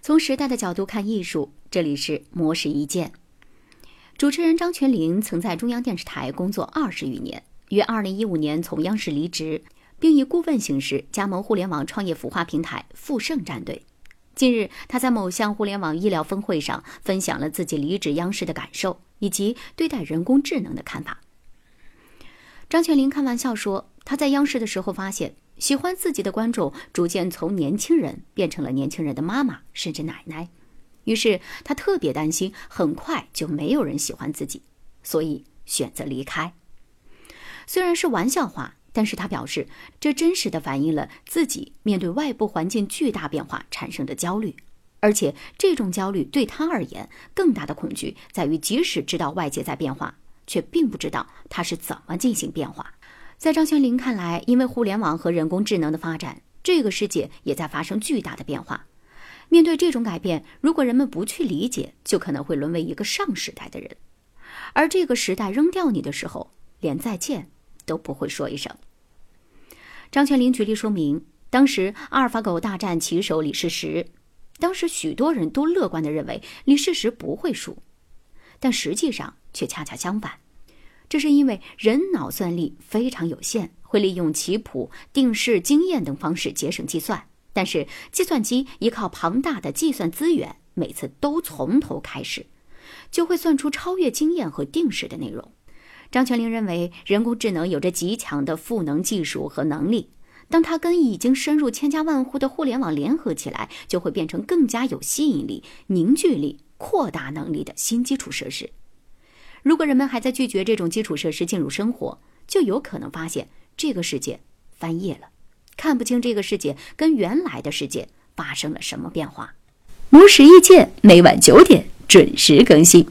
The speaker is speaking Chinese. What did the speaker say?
从时代的角度看艺术，这里是模式一见。主持人张泉灵曾在中央电视台工作二十余年，于二零一五年从央视离职，并以顾问形式加盟互联网创业孵化平台富盛战队。近日，他在某项互联网医疗峰会上分享了自己离职央视的感受以及对待人工智能的看法。张泉灵开玩笑说：“他在央视的时候发现。”喜欢自己的观众逐渐从年轻人变成了年轻人的妈妈甚至奶奶，于是他特别担心很快就没有人喜欢自己，所以选择离开。虽然是玩笑话，但是他表示这真实的反映了自己面对外部环境巨大变化产生的焦虑，而且这种焦虑对他而言更大的恐惧在于，即使知道外界在变化，却并不知道它是怎么进行变化。在张泉灵看来，因为互联网和人工智能的发展，这个世界也在发生巨大的变化。面对这种改变，如果人们不去理解，就可能会沦为一个上时代的人。而这个时代扔掉你的时候，连再见都不会说一声。张泉灵举例说明，当时阿尔法狗大战棋手李世石，当时许多人都乐观地认为李世石不会输，但实际上却恰恰相反。这是因为人脑算力非常有限，会利用棋谱、定式、经验等方式节省计算。但是计算机依靠庞大的计算资源，每次都从头开始，就会算出超越经验和定式的内容。张泉灵认为，人工智能有着极强的赋能技术和能力，当它跟已经深入千家万户的互联网联合起来，就会变成更加有吸引力、凝聚力、扩大能力的新基础设施。如果人们还在拒绝这种基础设施进入生活，就有可能发现这个世界翻页了，看不清这个世界跟原来的世界发生了什么变化。无实意见每晚九点准时更新。